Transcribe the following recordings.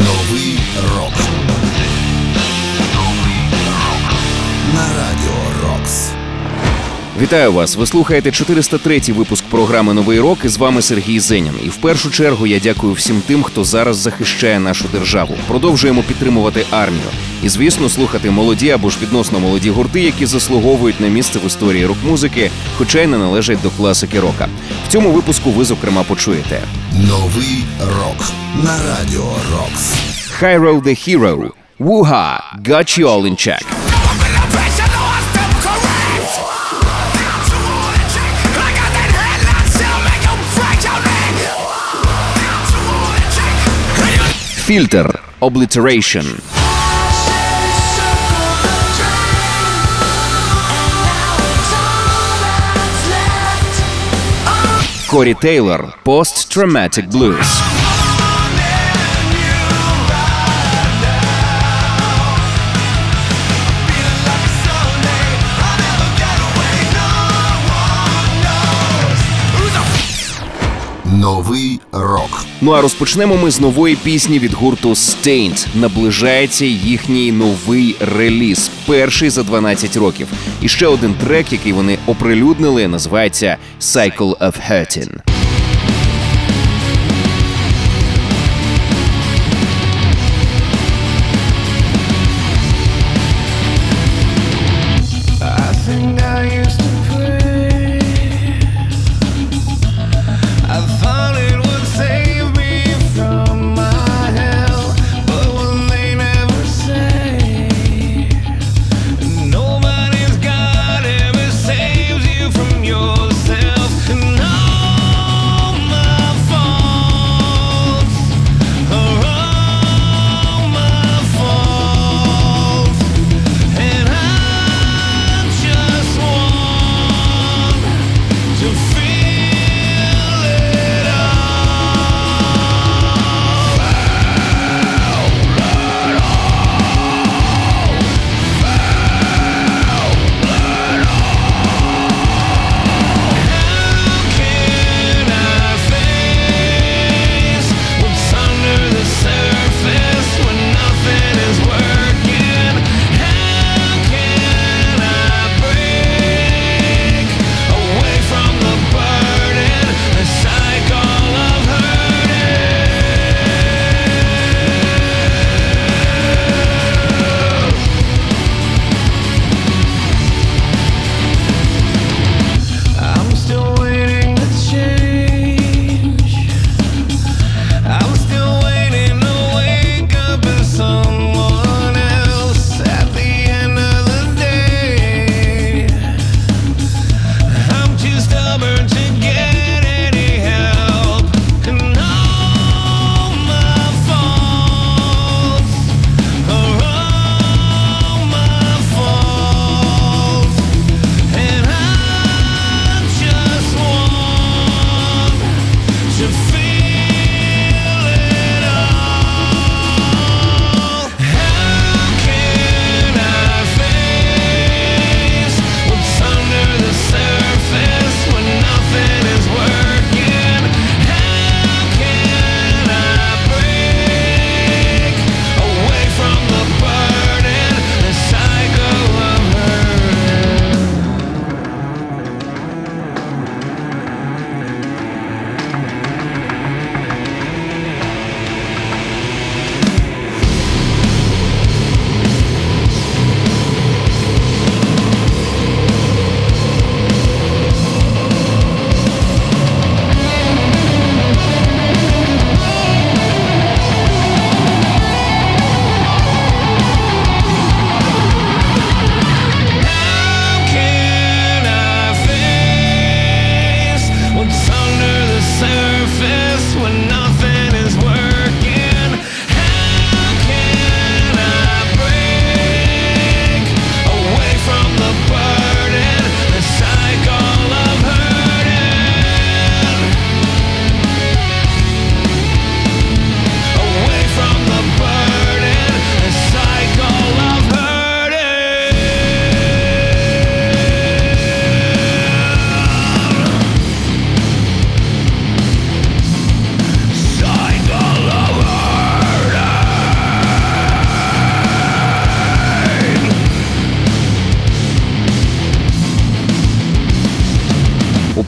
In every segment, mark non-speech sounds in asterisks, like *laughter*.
Новий рок. Вітаю вас! Ви слухаєте 403-й випуск програми Новий рок. І з вами Сергій Зенін. І в першу чергу я дякую всім тим, хто зараз захищає нашу державу. Продовжуємо підтримувати армію. І звісно, слухати молоді або ж відносно молоді гурти, які заслуговують на місце в історії рок-музики, хоча й не належать до класики рока. В цьому випуску ви зокрема почуєте Новий рок. На радіо Рокс. Hyro the Hero, Woo-ha, Got You All In Check. Filter, Obliteration. Corey Taylor, Post Traumatic Blues. Новий рок. Ну а розпочнемо ми з нової пісні від гурту Stained. Наближається їхній новий реліз, перший за 12 років. І ще один трек, який вони оприлюднили, називається Cycle of Hurting.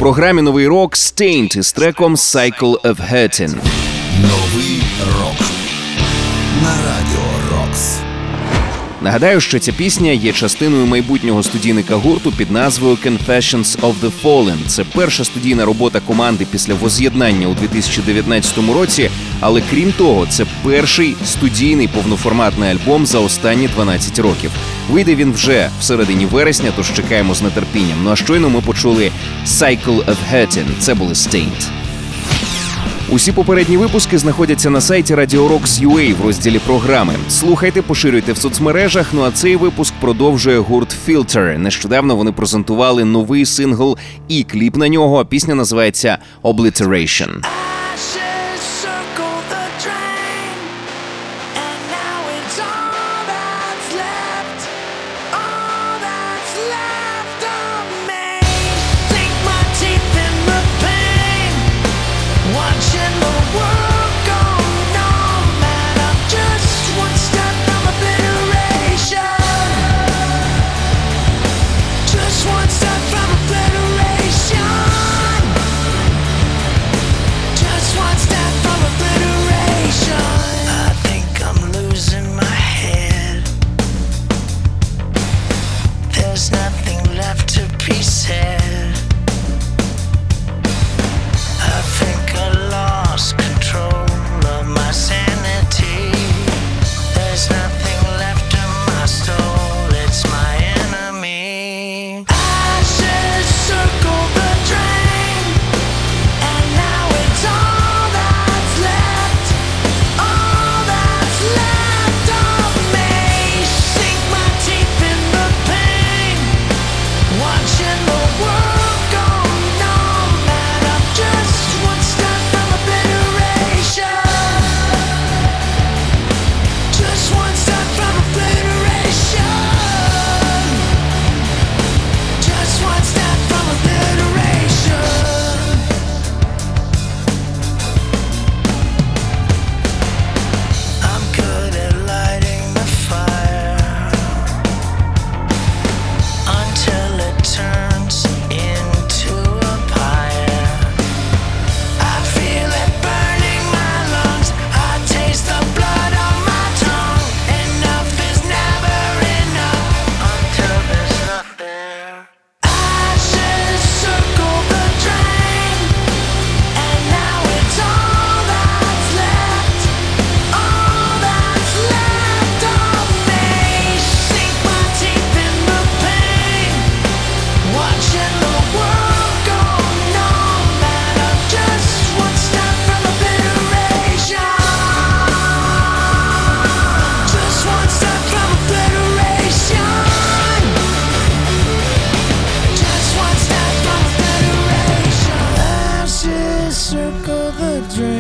Програмі новий рок Stained із треком Cycle of Hurting. Новий рок на радіо Рокс. Нагадаю, що ця пісня є частиною майбутнього студійника гурту під назвою Confessions of the Fallen. Це перша студійна робота команди після воз'єднання у 2019 році. Але крім того, це перший студійний повноформатний альбом за останні 12 років. Вийде він вже в середині вересня, тож чекаємо з нетерпінням. Ну а щойно ми почули Cycle of Hurting. Це були Stained. Усі попередні випуски знаходяться на сайті Radio Rocks UA в розділі програми. Слухайте, поширюйте в соцмережах. Ну а цей випуск продовжує гурт Filter. Нещодавно вони презентували новий сингл і кліп на нього. Пісня називається Obliteration.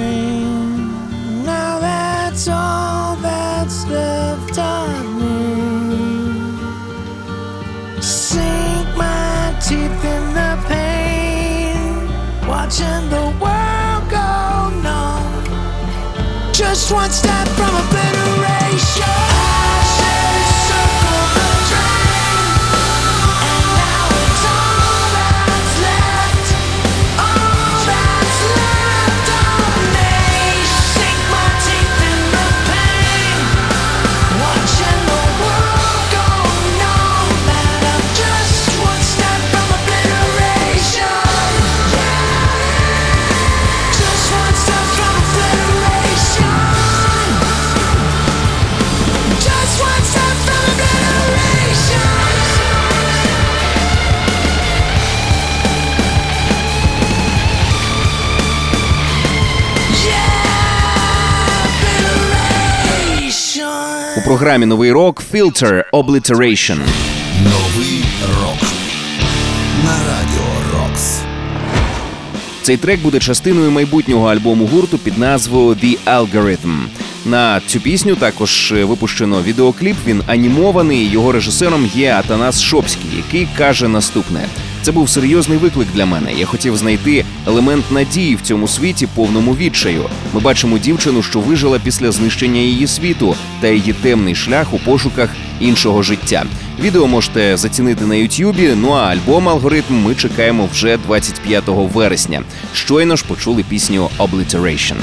Drain. Now that's all that's left of me. Sink my teeth in the pain, watching the world go numb. Just one step from obliteration. Програмі новий рок Filter Obliteration. Новий рок на радіо Рокс. Цей трек буде частиною майбутнього альбому гурту під назвою The Algorithm. На цю пісню також випущено відеокліп. Він анімований. Його режисером є Атанас Шопський, який каже наступне: це був серйозний виклик для мене. Я хотів знайти елемент надії в цьому світі, повному відчаю. Ми бачимо дівчину, що вижила після знищення її світу та її темний шлях у пошуках іншого життя. Відео можете зацінити на Ютюбі. Ну а альбом алгоритм ми чекаємо вже 25 вересня. Щойно ж почули пісню «Obliteration».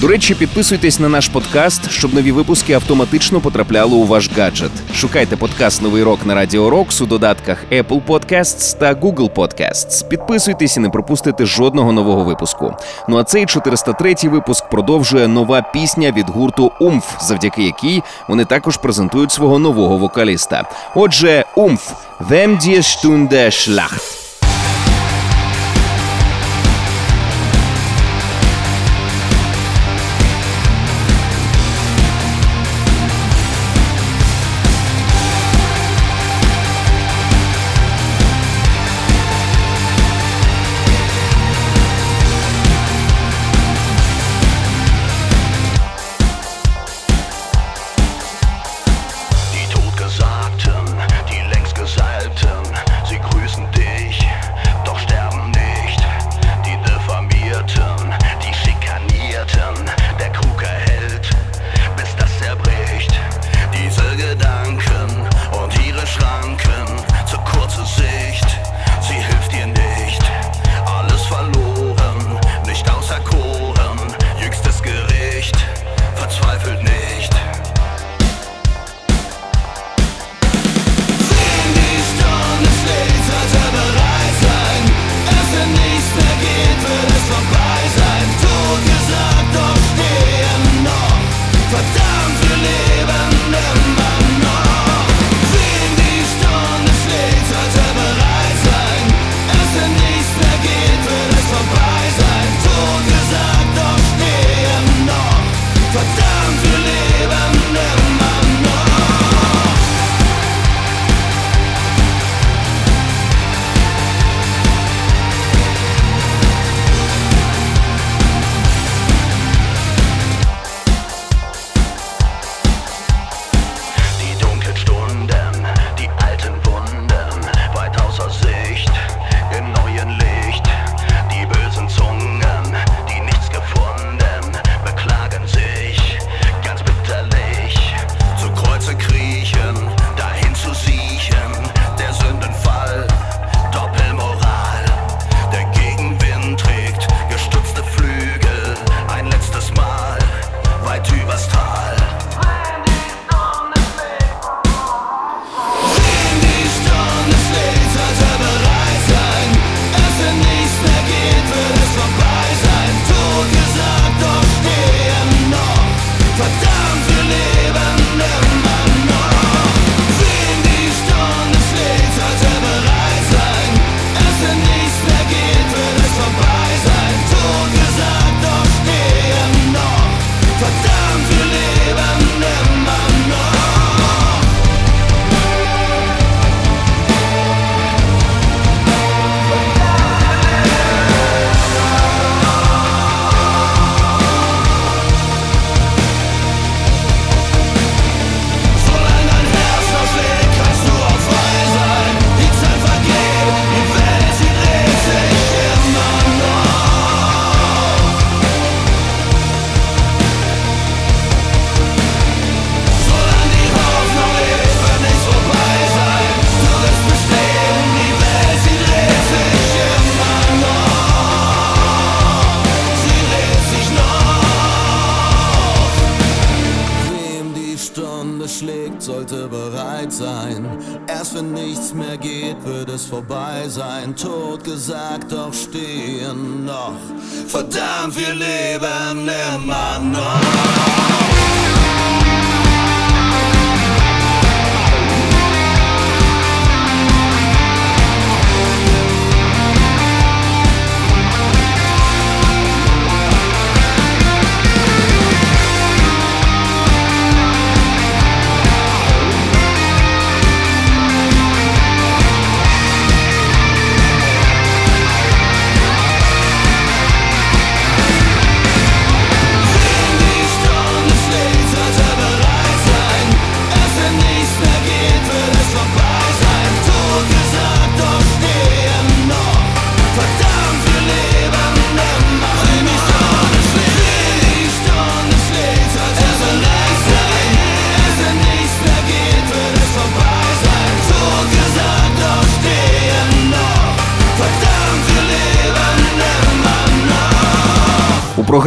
До речі, підписуйтесь на наш подкаст, щоб нові випуски автоматично потрапляли у ваш гаджет. Шукайте подкаст Новий рок на Радіо Рокс у додатках Apple Podcasts та Google Podcasts. Підписуйтесь і не пропустите жодного нового випуску. Ну а цей 403-й випуск продовжує нова пісня від гурту Умф, завдяки якій вони також презентують свого нового вокаліста. Отже, Умф Stunde Schlacht.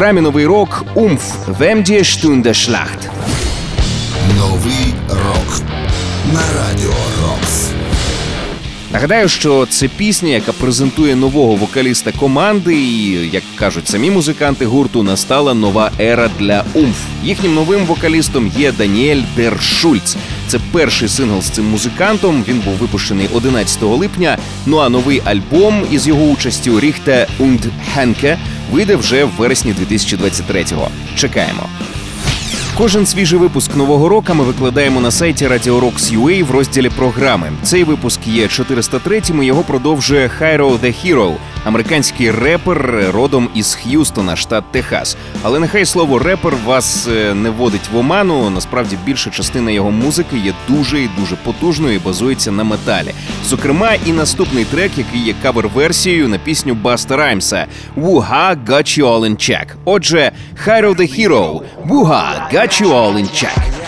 програмі Новий рок Oomph! Wem die Stunde schlägt. Новий рок на радіо Рокс. Нагадаю, що це пісня, яка презентує нового вокаліста команди, і як кажуть самі музиканти гурту, настала нова ера для Oomph!. Їхнім новим вокалістом є Даніель Der Schulz. Це перший сингл з цим музикантом. Він був випущений 11 липня. Ну а новий альбом із його участю Richter und Хенке вийде вже в вересні 2023-го. Чекаємо. Кожен свіжий випуск нового року ми викладаємо на сайті Radio Rocks UA в розділі програми. Цей випуск є 403-м і Його продовжує Хайро The Hero – американський репер родом із Х'юстона, штат Техас. Але нехай слово репер вас е, не водить в оману. Насправді більша частина його музики є дуже і дуже потужною і базується на металі. Зокрема, і наступний трек, який є кавер-версією на пісню Баста Раймса Вуга Got You All in Check». Отже, «Hire of the Hero» Вуга Got You All in Check».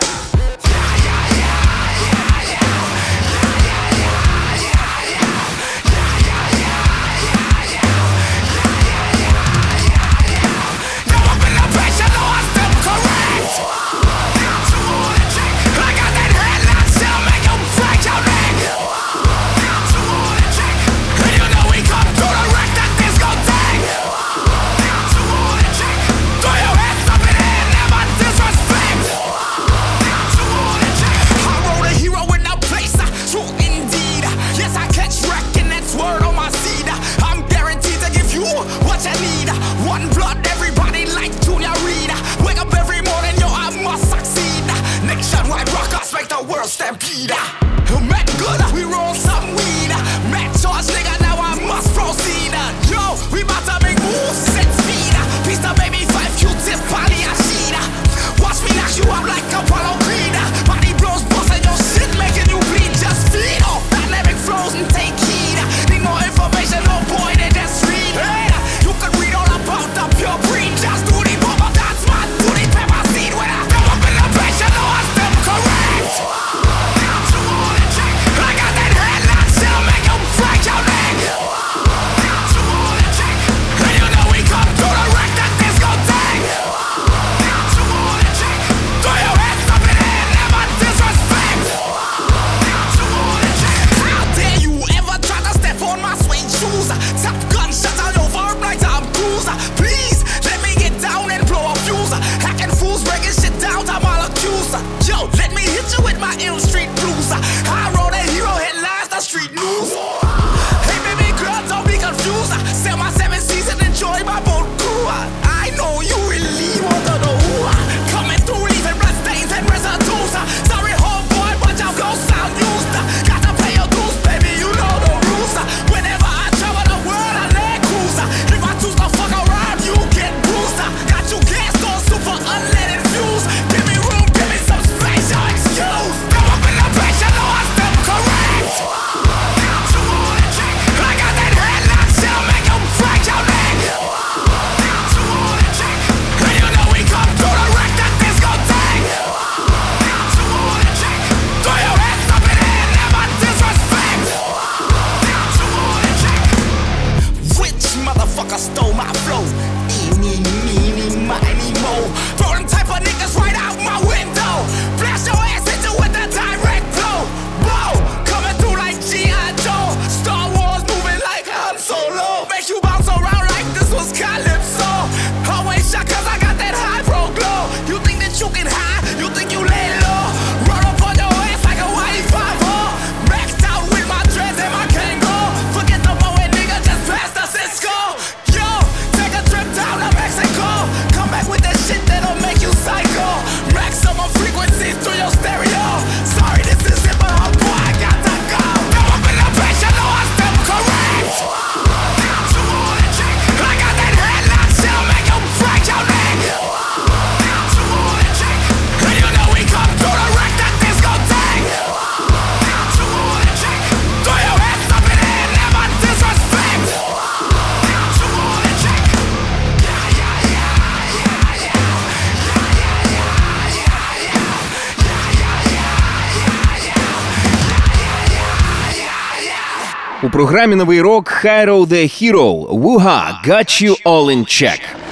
програмі новий рок «Hyro the Hero» Woo Hah Got You All in Check.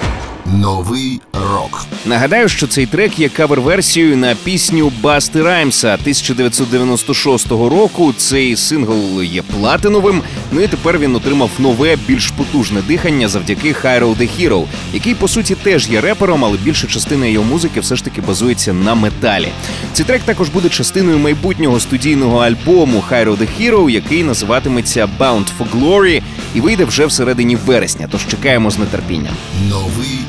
Новий рок. Нагадаю, що цей трек є кавер-версією на пісню Басти Раймса 1996 року. Цей сингл є платиновим. Ну і тепер він отримав нове, більш потужне дихання завдяки Hyro the Hero, який по суті теж є репером, але більша частина його музики все ж таки базується на металі. Цей трек також буде частиною майбутнього студійного альбому Hyro the Hero, який називатиметься Bound for Glory і вийде вже всередині вересня. Тож чекаємо з нетерпінням. Новий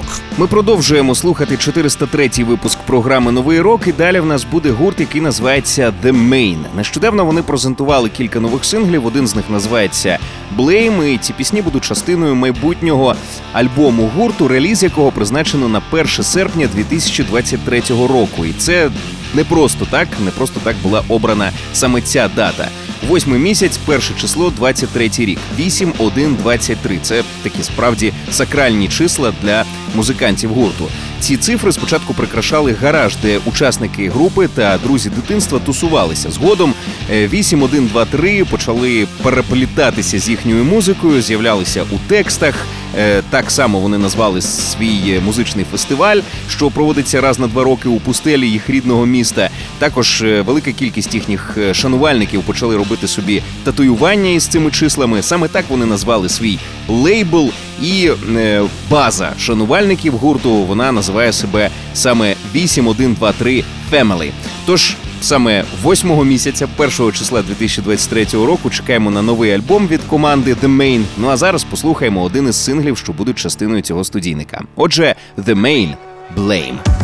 рок. Ми продовжуємо слухати 403-й випуск програми Новий рок. І далі в нас буде гурт, який називається The Main. Нещодавно вони презентували кілька нових синглів. Один з них називається Blame, і ці пісні будуть частиною майбутнього альбому гурту, реліз якого призначено на 1 серпня 2023 року. І це не просто так, не просто так була обрана саме ця дата. Восьмий місяць, перше число, 23 рік. 8, 1, 23. Це такі справді сакральні числа для музикантів гурту. Ці цифри спочатку прикрашали гараж, де учасники групи та друзі дитинства тусувалися. Згодом е, 8, 1, 2, 3 почали переплітатися з їхньою музикою, з'являлися у текстах. Е, Так само вони назвали свій е, музичний фестиваль, що проводиться раз на два роки у пустелі їх рідного міста. Також е, велика кількість їхніх е, шанувальників почали робити собі татуювання із цими числами. Саме так вони назвали свій лейбл. І е, база шанувальників гурту вона називає себе саме 8123 Family. Тож саме 8 місяця, 1 числа 2023 року, чекаємо на новий альбом від команди The Main. Ну а зараз послухаємо один із синглів, що будуть частиною цього студійника. Отже, The Main – Blame.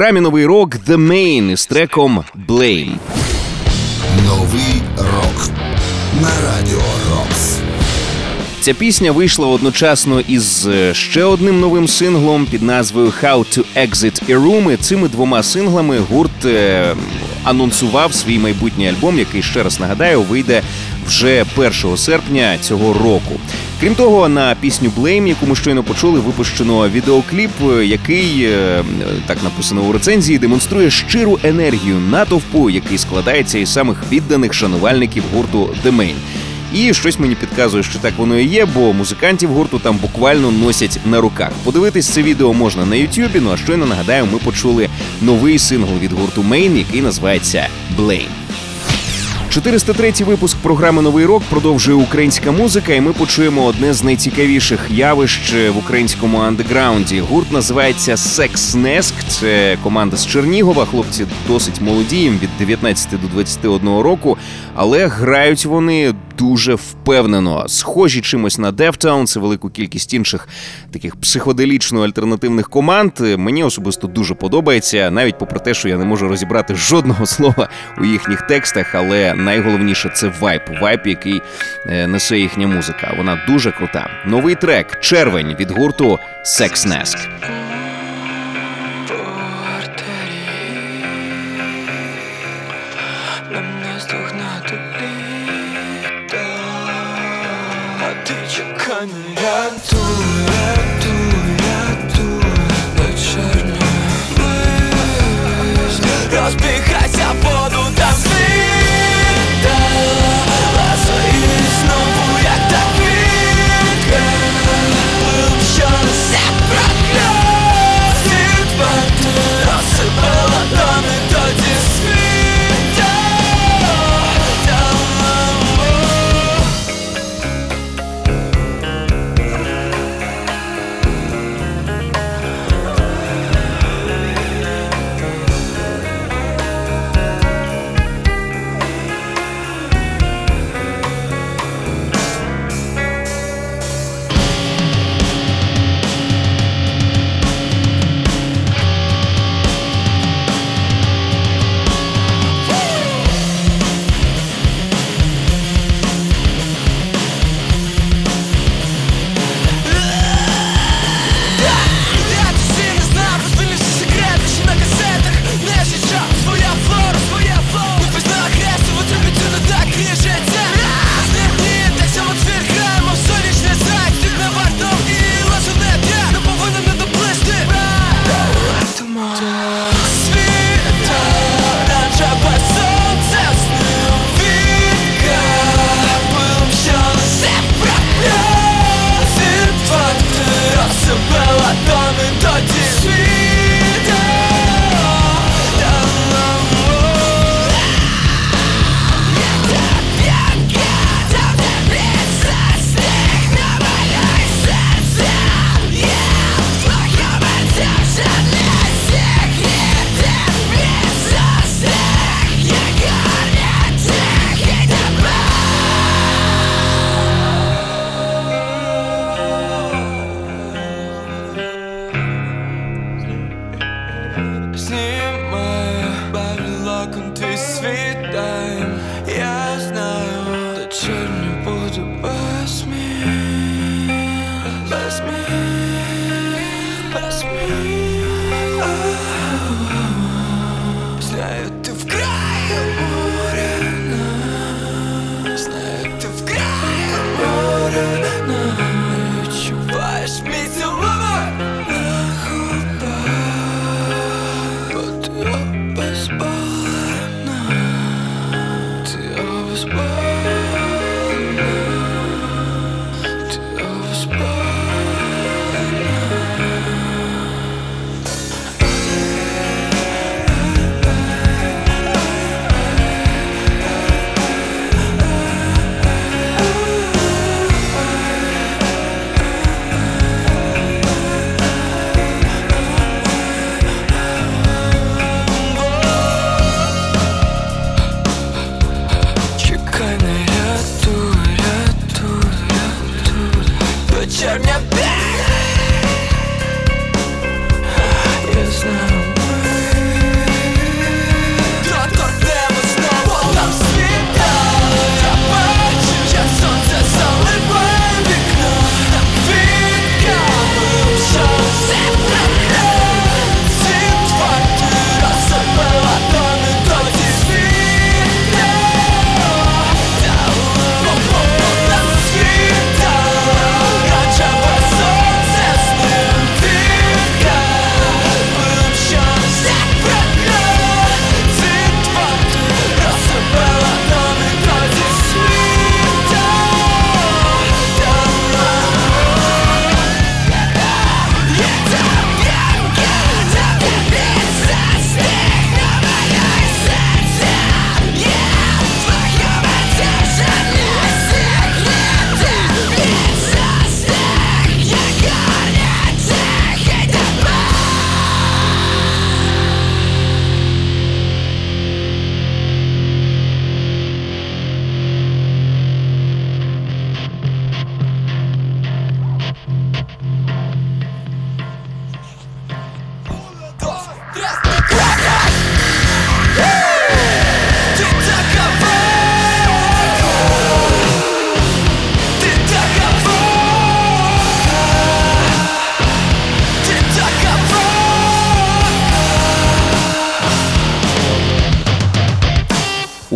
Програмі Новий рок The Main із треком Blame. Новий рок на радіо Рокс. Ця пісня вийшла одночасно із е, ще одним новим синглом під назвою How to Exit a Room. І цими двома синглами гурт е, анонсував свій майбутній альбом, який ще раз нагадаю, вийде вже 1 серпня цього року. Крім того, на пісню Blame, яку ми щойно почули, випущено відеокліп, е, який е, так написано у рецензії, демонструє щиру енергію натовпу, який складається із самих відданих шанувальників гурту The Main. І щось мені підказує, що так воно і є, бо музикантів гурту там буквально носять на руках. Подивитись це відео можна на Ютубі. Ну а щойно нагадаю, ми почули новий сингл від гурту Main, який називається Blame. 403-й випуск програми Новий рок продовжує українська музика, і ми почуємо одне з найцікавіших явищ в українському андеграунді. Гурт називається Секс Неск. Це команда з Чернігова. Хлопці досить молоді, їм від 19 до 21 року, але грають вони дуже впевнено. Схожі чимось на Deftones і велику кількість інших таких психоделічно-альтернативних команд. Мені особисто дуже подобається, навіть попри те, що я не можу розібрати жодного *laughs* слова у їхніх текстах, але найголовніше це вайп. Вайп, який е, несе їхня музика. Вона дуже крута. Новий трек Червень від гурту Sex Nest. Нам чекай не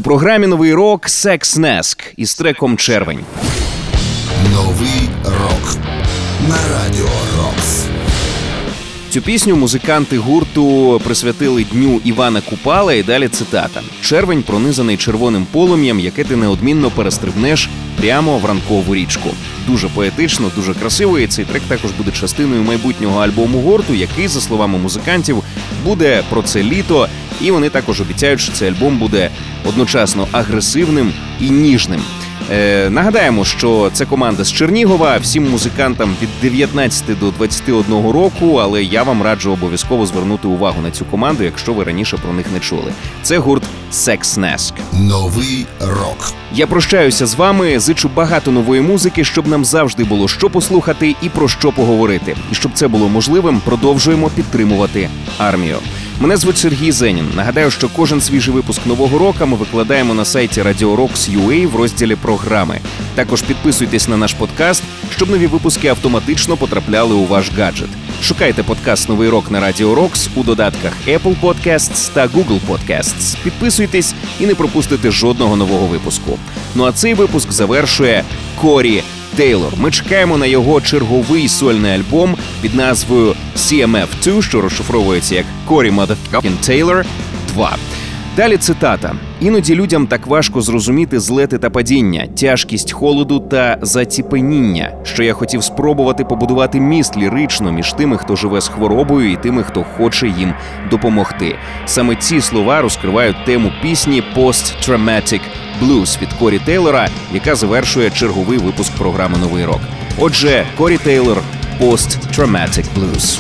програмі новий рок Секс Неск із треком Червень. Новий рок Цю пісню музиканти гурту присвятили дню Івана Купала, і далі цитата: Червень пронизаний червоним полум'ям, яке ти неодмінно перестрибнеш прямо в ранкову річку. Дуже поетично, дуже красиво. І цей трек також буде частиною майбутнього альбому гурту, який, за словами музикантів, буде про це літо. І вони також обіцяють, що цей альбом буде одночасно агресивним і ніжним. Е, нагадаємо, що це команда з Чернігова, всім музикантам від 19 до 21 року, але я вам раджу обов'язково звернути увагу на цю команду, якщо ви раніше про них не чули. Це гурт Sex Nest. Новий рок. Я прощаюся з вами, зичу багато нової музики, щоб нам завжди було що послухати і про що поговорити. І щоб це було можливим, продовжуємо підтримувати армію. Мене звуть Сергій Зенін. Нагадаю, що кожен свіжий випуск нового року ми викладаємо на сайті Radio Rocks.ua в розділі програми. Також підписуйтесь на наш подкаст, щоб нові випуски автоматично потрапляли у ваш гаджет. Шукайте подкаст Новий рок на Радіо Рокс у додатках Apple Podcasts та Google Podcasts. Підписуйтесь і не пропустите жодного нового випуску. Ну а цей випуск завершує Корі Тейлор. Ми чекаємо на його черговий сольний альбом під назвою CMF2, що розшифровується як Corey Motherfucking Taylor 2. Далі цитата: іноді людям так важко зрозуміти злети та падіння, тяжкість холоду та заціпеніння, що я хотів спробувати побудувати міст лірично між тими, хто живе з хворобою, і тими, хто хоче їм допомогти. Саме ці слова розкривають тему пісні «Post-Traumatic Blues» від Корі Тейлора, яка завершує черговий випуск програми Новий рок. Отже, Корі Тейлор «Post-Traumatic Blues».